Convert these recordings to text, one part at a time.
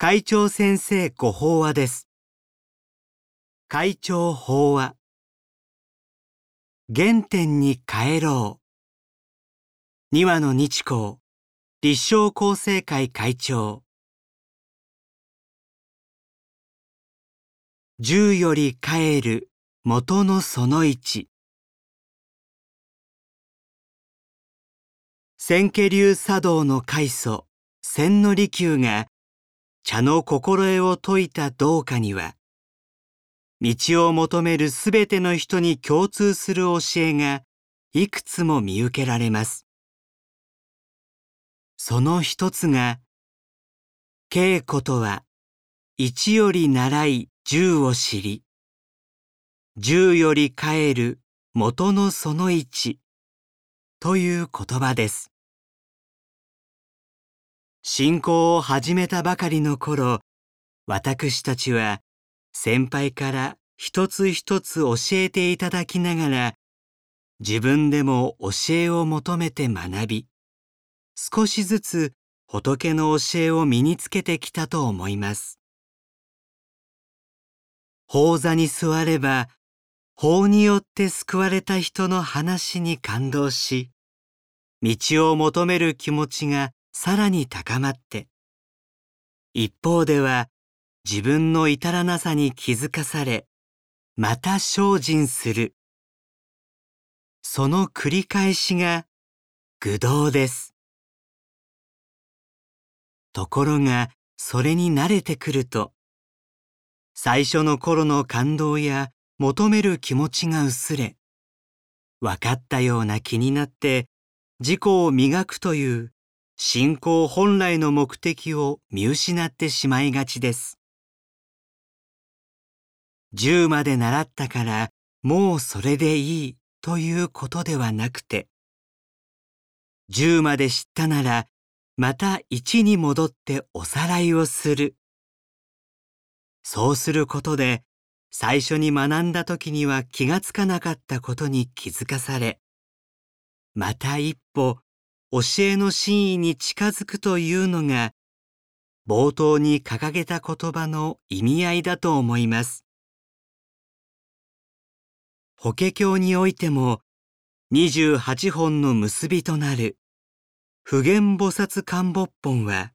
会長先生ご法話です。会長法話。原点に帰ろう。二羽の日光、立正厚生会会長。十より帰る元のその一。千家流茶道の開祖、千利休が茶の心得を説いた道家には、道を求めるすべての人に共通する教えがいくつも見受けられます。その一つが、稽古とは、一より習い十を知り、十より帰る元のその一という言葉です。信仰を始めたばかりの頃、私たちは先輩から一つ一つ教えていただきながら、自分でも教えを求めて学び、少しずつ仏の教えを身につけてきたと思います。法座に座れば、法によって救われた人の話に感動し、道を求める気持ちがさらに高まって、一方では自分の至らなさに気づかされ、また精進する。その繰り返しが愚道です。ところが、それに慣れてくると、最初の頃の感動や求める気持ちが薄れ、分かったような気になって自己を磨くという信仰本来の目的を見失ってしまいがちです。10まで習ったからもうそれでいいということではなくて、10まで知ったならまた1に戻っておさらいをする。そうすることで最初に学んだ時には気がつかなかったことに気づかされ、また一歩教えの真意に近づくというのが冒頭に掲げた言葉の意味合いだと思います。法華経においても28本の結びとなる普賢菩薩観没本は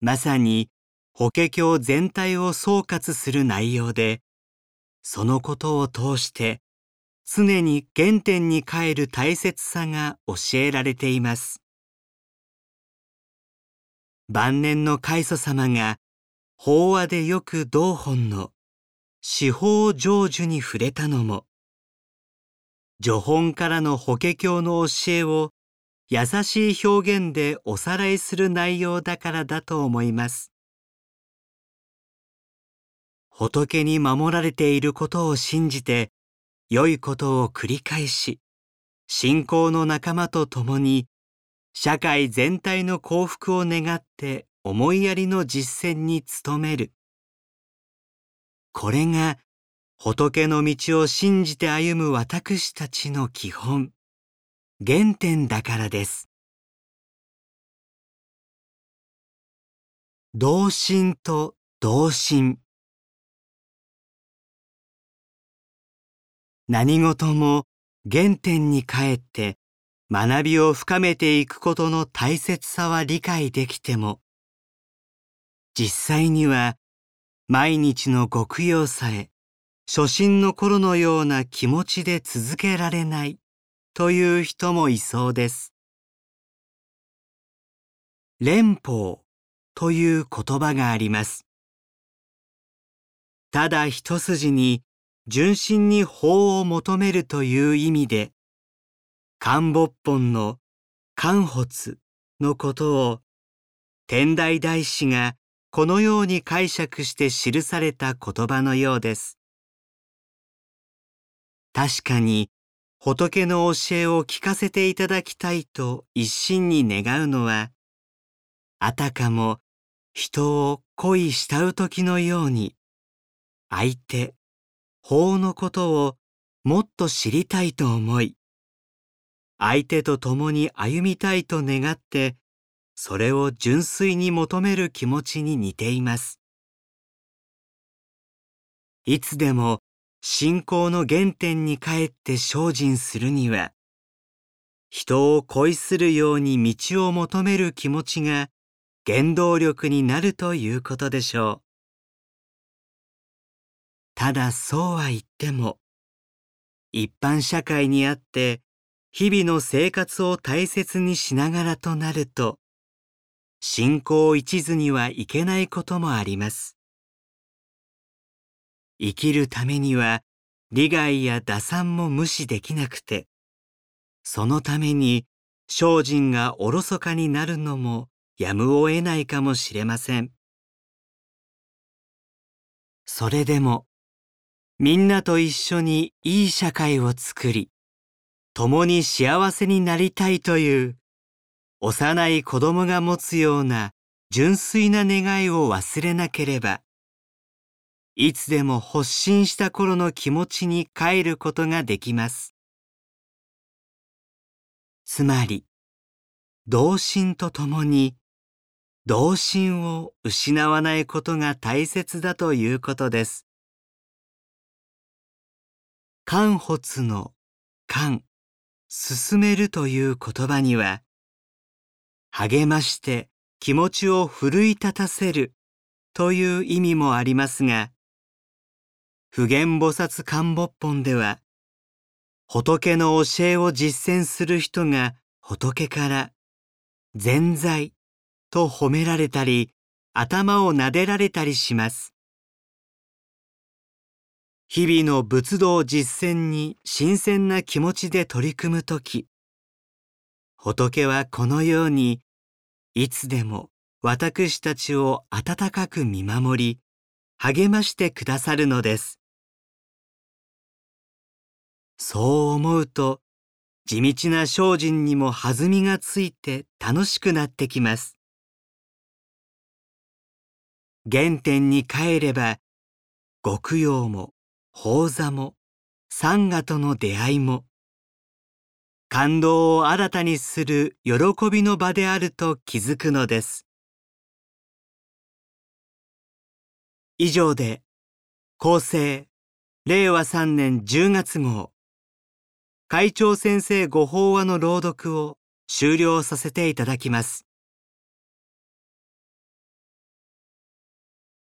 まさに法華経全体を総括する内容でそのことを通して常に原点に帰る大切さが教えられています。晩年の開祖様が法話でよく同本の司法成就に触れたのも、序本からの法華経の教えを優しい表現でおさらいする内容だからだと思います。仏に守られていることを信じて良いことを繰り返し、信仰の仲間と共に、社会全体の幸福を願って思いやりの実践に努める。これが仏の道を信じて歩む私たちの基本、原点だからです。同心と同心。何事も原点に帰って学びを深めていくことの大切さは理解できても、実際には毎日の極用さえ初心の頃のような気持ちで続けられないという人もいそうです。連邦という言葉があります。ただ一筋に純真に法を求めるという意味で、漢仏本の漢仏のことを天台大師がこのように解釈して記された言葉のようです。確かに仏の教えを聞かせていただきたいと一心に願うのは、あたかも人を恋慕う時のように、相手、法のことをもっと知りたいと思い、相手と共に歩みたいと願って、それを純粋に求める気持ちに似ています。いつでも信仰の原点に帰って精進するには、人を恋するように道を求める気持ちが原動力になるということでしょう。ただそうは言っても、一般社会にあって日々の生活を大切にしながらとなると、信仰一途にはいけないこともあります。生きるためには利害や打算も無視できなくて、そのために精進がおろそかになるのもやむを得ないかもしれません。それでも、みんなと一緒にいい社会を作り、共に幸せになりたいという幼い子供が持つような純粋な願いを忘れなければ、いつでも発信した頃の気持ちに帰ることができます。つまり、同心と共に同心を失わないことが大切だということです。間発の間進めるという言葉には、励まして気持ちを奮い立たせるという意味もありますが、普賢菩薩漢仏本では、仏の教えを実践する人が仏から善在と褒められたり、頭を撫でられたりします。日々の仏道実践に新鮮な気持ちで取り組むとき、仏はこのように、いつでも私たちを温かく見守り、励ましてくださるのです。そう思うと、地道な精進にも弾みがついて楽しくなってきます。原点に帰れば、極陽も法座もサンガとの出会いも感動を新たにする喜びの場であると気づくのです。以上で、厚生令和3年10月号会長先生ご法話の朗読を終了させていただきます。